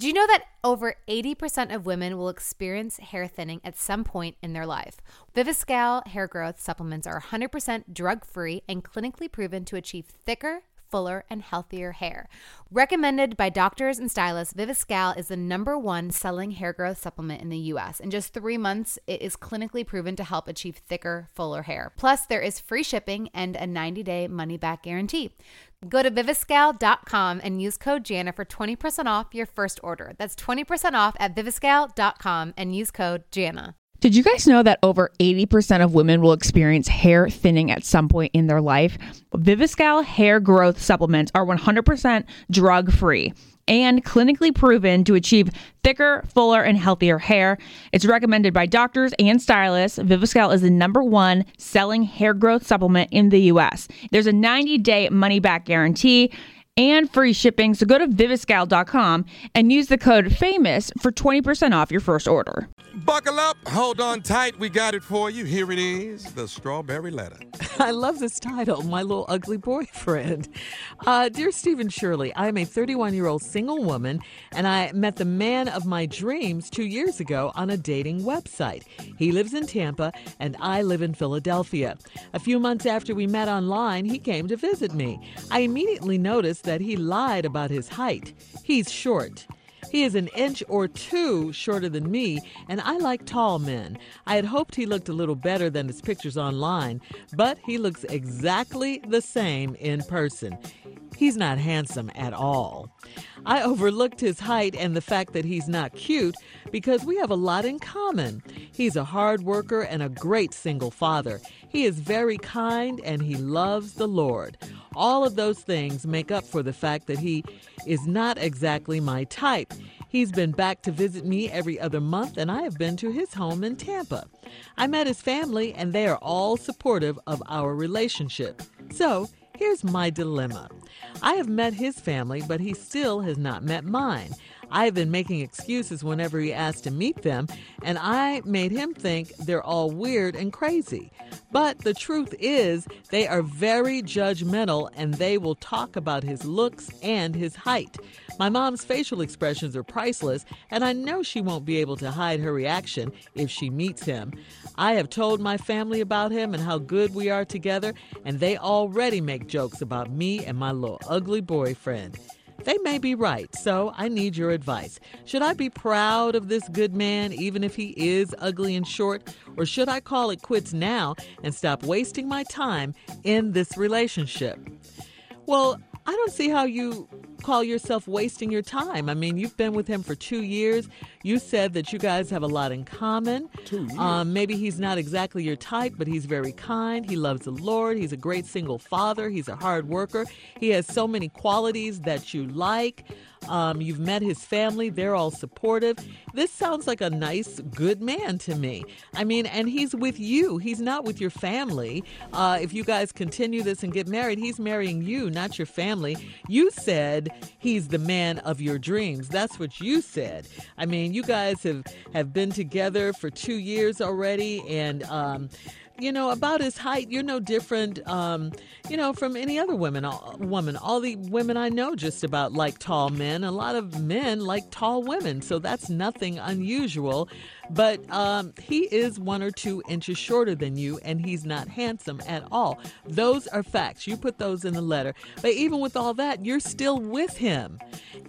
Do you know that over 80% of women will experience hair thinning at some point in their life? Viviscal hair growth supplements are 100% drug free and clinically proven to achieve thicker, fuller, and healthier hair. Recommended by doctors and stylists, Viviscal is the number one selling hair growth supplement in the US. In just three months, it is clinically proven to help achieve thicker, fuller hair. Plus, there is free shipping and a 90 day money back guarantee. Go to viviscal.com and use code Jana for 20% off your first order. That's 20% off at viviscal.com and use code Jana. Did you guys know that over 80% of women will experience hair thinning at some point in their life? Viviscal hair growth supplements are 100% drug free and clinically proven to achieve thicker, fuller, and healthier hair. It's recommended by doctors and stylists. Viviscal is the number one selling hair growth supplement in the US. There's a 90 day money back guarantee and free shipping. So go to viviscal.com and use the code FAMOUS for 20% off your first order. Buckle up, hold on tight. We got it for you. Here it is the strawberry letter. I love this title, My Little Ugly Boyfriend. Uh, dear Steve and Shirley, I am a 31 year old single woman, and I met the man of my dreams two years ago on a dating website. He lives in Tampa, and I live in Philadelphia. A few months after we met online, he came to visit me. I immediately noticed that he lied about his height. He's short. He is an inch or two shorter than me, and I like tall men. I had hoped he looked a little better than his pictures online, but he looks exactly the same in person. He's not handsome at all. I overlooked his height and the fact that he's not cute because we have a lot in common. He's a hard worker and a great single father. He is very kind and he loves the Lord. All of those things make up for the fact that he is not exactly my type. He's been back to visit me every other month, and I have been to his home in Tampa. I met his family, and they are all supportive of our relationship. So, here's my dilemma I have met his family, but he still has not met mine. I've been making excuses whenever he asked to meet them, and I made him think they're all weird and crazy. But the truth is, they are very judgmental and they will talk about his looks and his height. My mom's facial expressions are priceless, and I know she won't be able to hide her reaction if she meets him. I have told my family about him and how good we are together, and they already make jokes about me and my little ugly boyfriend. They may be right, so I need your advice. Should I be proud of this good man, even if he is ugly and short, or should I call it quits now and stop wasting my time in this relationship? Well, I don't see how you call yourself wasting your time. I mean, you've been with him for two years. You said that you guys have a lot in common. Two years. Um, maybe he's not exactly your type, but he's very kind. He loves the Lord. He's a great single father. He's a hard worker. He has so many qualities that you like. Um, you've met his family, they're all supportive. This sounds like a nice, good man to me. I mean, and he's with you, he's not with your family. Uh, if you guys continue this and get married, he's marrying you, not your family. You said he's the man of your dreams. That's what you said. I mean, you guys have, have been together for two years already, and um, you know, about his height, you're no different, um, you know, from any other women. All, woman, all the women I know just about like tall men. A lot of men like tall women, so that's nothing unusual. But um, he is one or two inches shorter than you, and he's not handsome at all. Those are facts. You put those in the letter. But even with all that, you're still with him.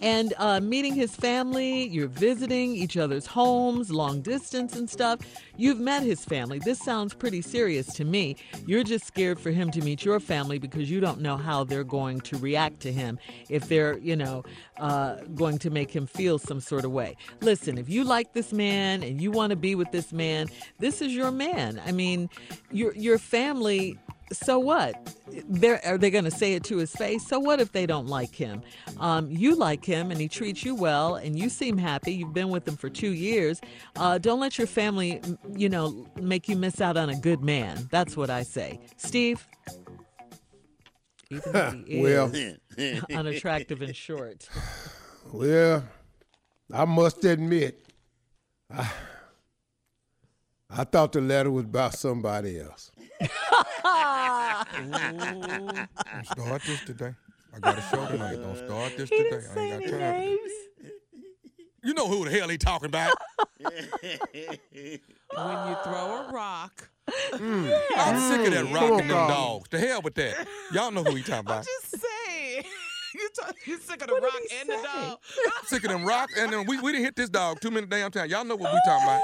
And uh, meeting his family, you're visiting each other's homes, long distance and stuff. You've met his family. This sounds pretty serious to me. You're just scared for him to meet your family because you don't know how they're going to react to him if they're, you know, uh, going to make him feel some sort of way. Listen, if you like this man and you want to be with this man, this is your man. I mean, your your family so what? They're, are they going to say it to his face? So what if they don't like him? Um, you like him and he treats you well and you seem happy. You've been with him for two years. Uh, don't let your family, you know, make you miss out on a good man. That's what I say. Steve? Even if he Well. is unattractive and short. Well, I must admit, I, I thought the letter was about somebody else. Don't start this today. I got a show tonight. Don't start this He today. didn't I say ain't any got time. names. You know who the hell he talking about. When you throw a rock, mm. I'm sick of that mm. Come rocking on, them Carl. dogs. The hell with that. Y'all know who he talking about. just say you t- you sick of the What rock he and the say? dog. sick of them rocks. And then we, we didn't hit this dog too many damn times. Y'all know what we talking about.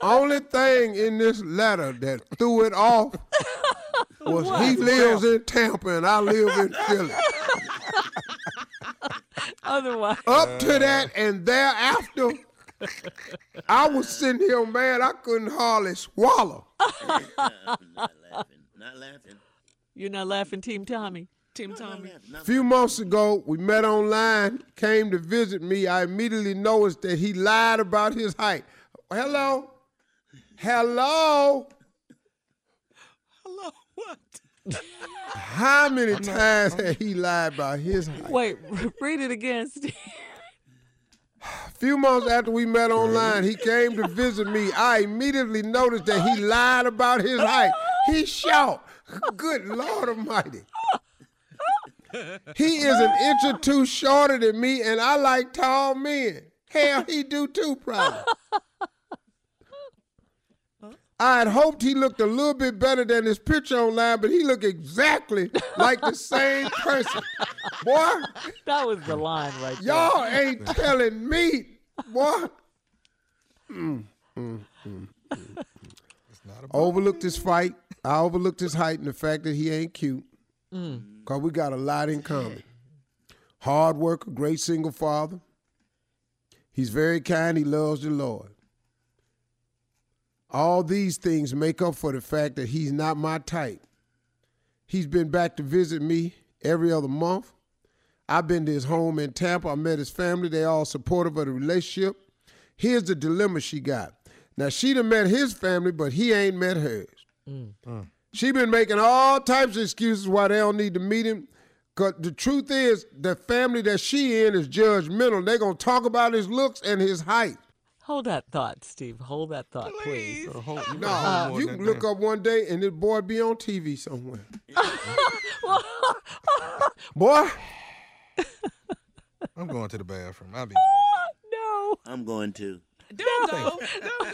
Only thing in this letter that threw it off was he lives in Tampa and I live in Philly. Otherwise, Up to that and thereafter, I was sitting here, man, I couldn't hardly swallow. not laughing. Not laughing. you're not laughing, Team Tommy. Team Not Tommy. laughing. A few months ago, we met online, came to visit me. I immediately noticed that he lied about his height. Hello? Hello? Hello, what? How many times had he lied about his height? Wait, read it again, Steve. A few months after we met online, he came to visit me. I immediately noticed that he lied about his height. He shot. Good Lord Almighty. He is an inch or two shorter than me, and I like tall men. Hell, he do too, probably. I had hoped he looked a little bit better than his picture online, but he looked exactly like the same person. Boy, That was the line right there. Y'all ain't telling me, boy. Overlooked his fight. I overlooked his height and the fact that he ain't cute. Mm. Cause we got a lot in common. Hard worker, great single father. He's very kind. He loves the Lord. All these things make up for the fact that he's not my type. He's been back to visit me every other month. I've been to his home in Tampa. I met his family. They all supportive of the relationship. Here's the dilemma she got. Now she done met his family, but he ain't met hers. Mm. Mm. She been making all types of excuses why they don't need to meet him. Cause the truth is, the family that she in is judgmental. They gonna talk about his looks and his height. Hold that thought, Steve. Hold that thought, please. Better hold- you No, hold more you can that look up one day and this boy be on TV somewhere. boy, I'm going to the bathroom. I'll be. No, I'm going to. Don't go.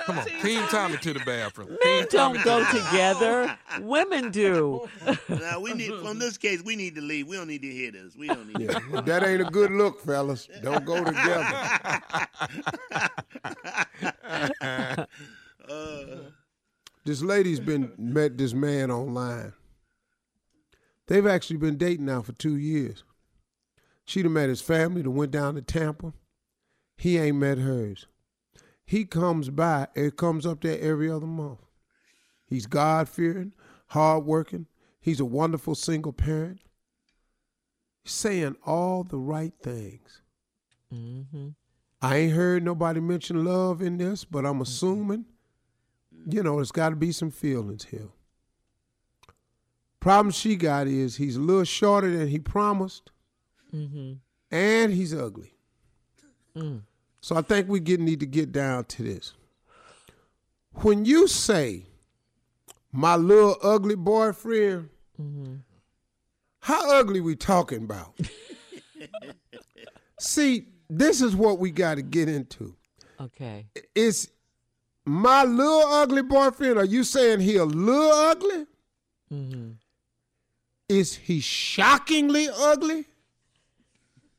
Come on, Team Tommy to the bathroom. men Team Tommy don't to go the- together. Women do. Now we need from this case we need to leave. We don't need to hear this. We don't need to that ain't a good look, fellas. Don't go together. this lady's been met this man online. They've actually been dating now for two years. She done met his family, done went down to Tampa. He ain't met hers. He comes by, it comes up there every other month. He's God fearing, hard working. He's a wonderful single parent. He's Saying all the right things. hmm I ain't heard nobody mention love in this, but I'm assuming, you know, there's got to be some feelings here. Problem she got is he's a little shorter than he promised, hmm and he's ugly. Mm. So I think we get, need to get down to this. When you say, my little ugly boyfriend, how ugly we talking about? See, this is what we got to get into. Okay. Is my little ugly boyfriend, are you saying he a little ugly? Mm-hmm. Is he shockingly ugly?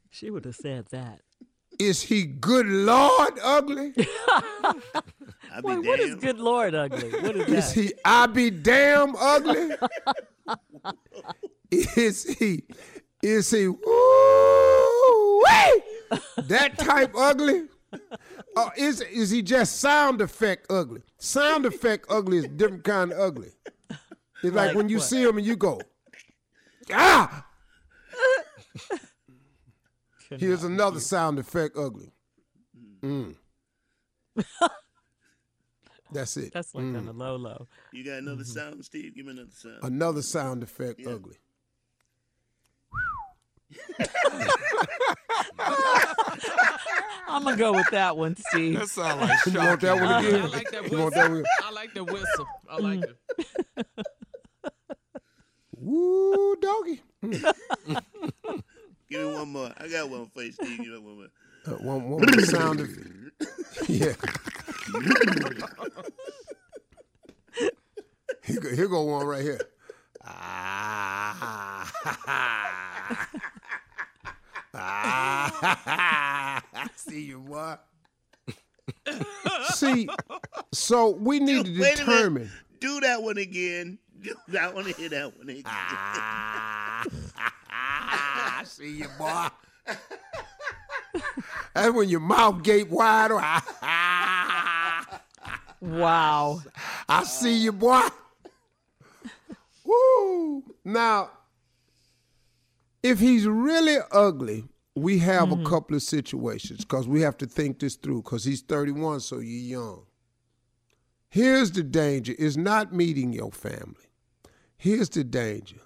She would have said that. Is he good Lord ugly? I'll be Wait, what is good Lord ugly? What is Is that? he I be damn ugly? is he is he woo that type ugly? Or is is he just sound effect ugly? Sound effect ugly is a different kind of ugly. It's like, Like when you what? see him and you go, ah. Here's another sound effect ugly. Mm. That's it. That's like on the low low. You got another sound, Steve? Give me another sound. Another sound effect ugly. Gonna go with that one, Steve. That sound like You want that shocking. one I again? like that You want that one? I like the whistle. I like it. Woo, doggy. Give me one more. I got one for you, Steve. Give me one more. Uh, one, one more sound effect. Yeah. here, go, here go one right here. Ah, ah, I see you, boy. See, so we need to Wait a minute. determine. Do that one again. Do that one. Hear that one again. Ah, I see you, boy. That's when your mouth gape wide. Wow. I see you, boy. Woo! Now, if he's really ugly, we have a couple of situations because we have to think this through because he's 31, so you're young. Here's the danger it's not meeting your family. Here's the danger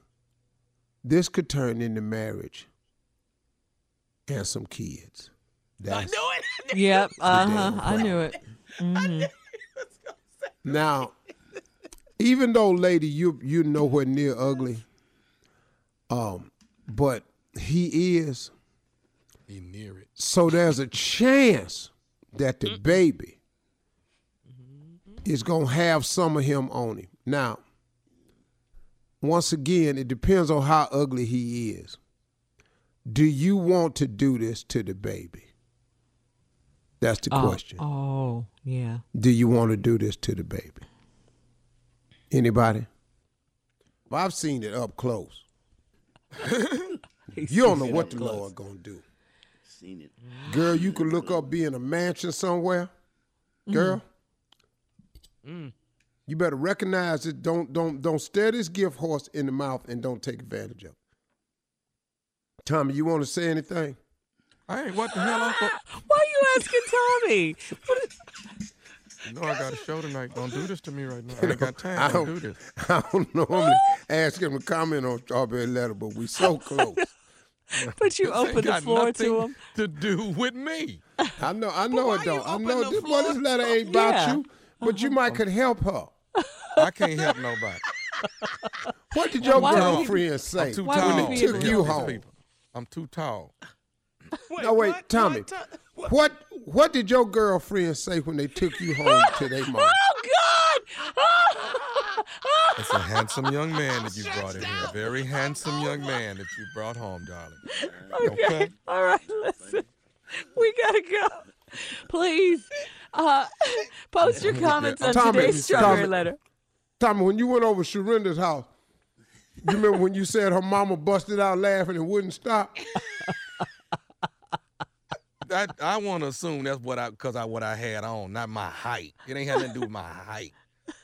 this could turn into marriage and some kids. That's, Yep. Uh huh. I knew it. Now, even though, lady, you you nowhere near ugly, um, but he is. He near it. So there's a chance that the baby mm-hmm. is gonna have some of him on him. Now, once again, it depends on how ugly he is. Do you want to do this to the baby? That's the oh, question. Oh, yeah. Do you want to do this to the baby? Anybody? Well, I've seen it up close. you don't know what the Lord gonna do. Seen it. Girl, you could look up being a mansion somewhere. Mm-hmm. Girl. Mm. You better recognize it. Don't don't don't stare this gift horse in the mouth and don't take advantage of it. Tommy, you want to say anything? I ain't what the hell I'm Why are you asking Tommy? What is- You know I got a show tonight. Don't do this to me right now. I ain't got I time to don't, do this. I don't normally ask him to comment on Strawberry Letter, but we so close. but you This ain't opened the got floor to him. To do with me. I know, I know it don't. I know this, well, this letter ain't about Yeah. you, but you might could help her. I can't help nobody. What did your why would he be- girlfriend say I'm too Why tall. would when he they be took to you help home? people. I'm too tall. No, wait, what? Tommy. What? What what did your girlfriend say when they took you home to their mom? Oh God! It's a handsome young man that you brought in here. A very handsome young man that you brought home, darling. okay. All right. Listen, we gotta go. Please, uh, post your comments on Tommy, today's strawberry Tommy. letter. Tommy, when you went over Sharinda's house, you remember when you said her mama busted out laughing and wouldn't stop? I, I want to assume that's what I because I what I had on, not my height. It ain't had nothing to do with my height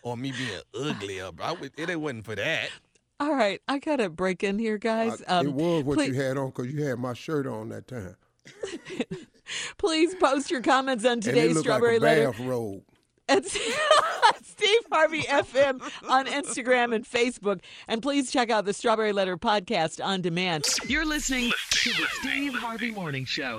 or me being ugly. Or, I, would- it wasn't for that. All right, I gotta break in here, guys. Um, it was what please, you had on because you had my shirt on that time. please post your comments on And it today's strawberry like a letter. bathrobe. at Steve Harvey FM on Instagram and Facebook. And please check out the Strawberry Letter podcast on demand. You're listening to the Steve Harvey Morning Show.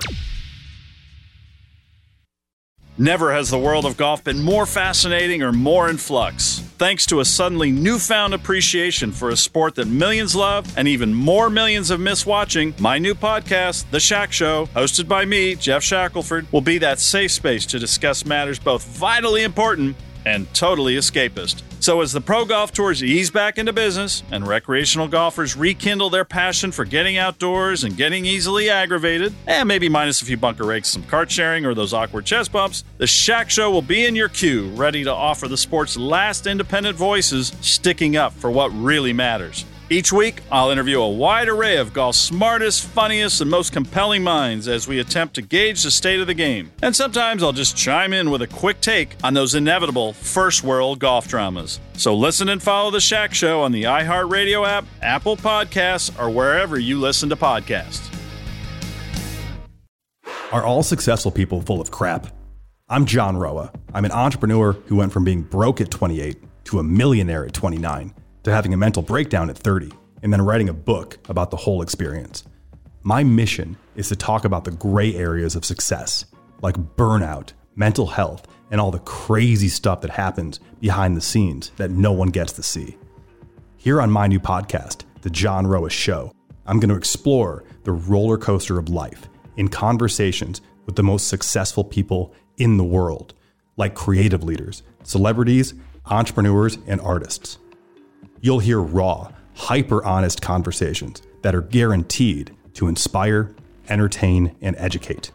Never has the world of golf been more fascinating or more in flux. Thanks to a suddenly newfound appreciation for a sport that millions love and even more millions have missed watching, my new podcast, The Shack Show, hosted by me, Geoff Shackelford, will be that safe space to discuss matters both vitally important and totally escapist. So, as the pro golf tours ease back into business and recreational golfers rekindle their passion for getting outdoors and getting easily aggravated, and maybe minus a few bunker rakes, some cart sharing, or those awkward chest bumps, the Shack Show will be in your queue, ready to offer the sport's last independent voices sticking up for what really matters. Each week, I'll interview a wide array of golf's smartest, funniest, and most compelling minds as we attempt to gauge the state of the game. And sometimes I'll just chime in with a quick take on those inevitable first world golf dramas. So listen and follow The Shack Show on the iHeartRadio app, Apple Podcasts, or wherever you listen to podcasts. Are all successful people full of crap? I'm John Roa. I'm an entrepreneur who went from being broke at 28 to a millionaire at 29 to having a mental breakdown at 30 and then writing a book about the whole experience. My mission is to talk about the gray areas of success, like burnout, mental health, and all the crazy stuff that happens behind the scenes that no one gets to see. Here on my new podcast, The John Roa Show, I'm going to explore the roller coaster of life in conversations with the most successful people in the world, like creative leaders, celebrities, entrepreneurs, and artists. You'll hear raw, hyper honest conversations that are guaranteed to inspire, entertain, and educate.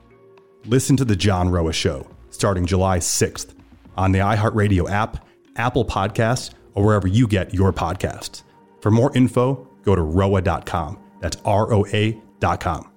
Listen to The John Roa Show starting July 6th on the iHeartRadio app, Apple Podcasts, or wherever you get your podcasts. For more info, go to roa.com. That's R O A.com.